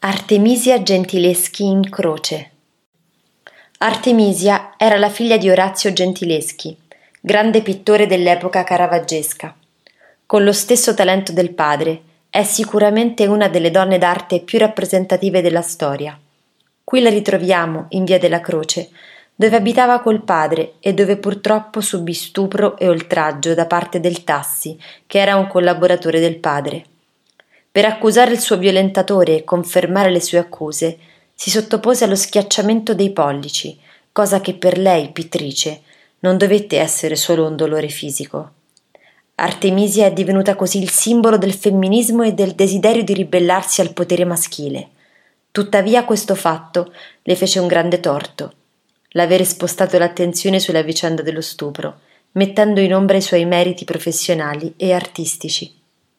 Artemisia Gentileschi in croce. Artemisia era la figlia di Orazio Gentileschi, grande pittore dell'epoca caravaggesca. Con lo stesso talento del padre, è sicuramente una delle donne d'arte più rappresentative della storia. Qui la ritroviamo in via della Croce, dove abitava col padre e dove purtroppo subì stupro e oltraggio da parte del Tassi, che era un collaboratore del padre. Per accusare il suo violentatore e confermare le sue accuse, si sottopose allo schiacciamento dei pollici, cosa che per lei, pittrice, non dovette essere solo un dolore fisico. Artemisia è divenuta così il simbolo del femminismo e del desiderio di ribellarsi al potere maschile. Tuttavia questo fatto le fece un grande torto, l'avere spostato l'attenzione sulla vicenda dello stupro, mettendo in ombra i suoi meriti professionali e artistici.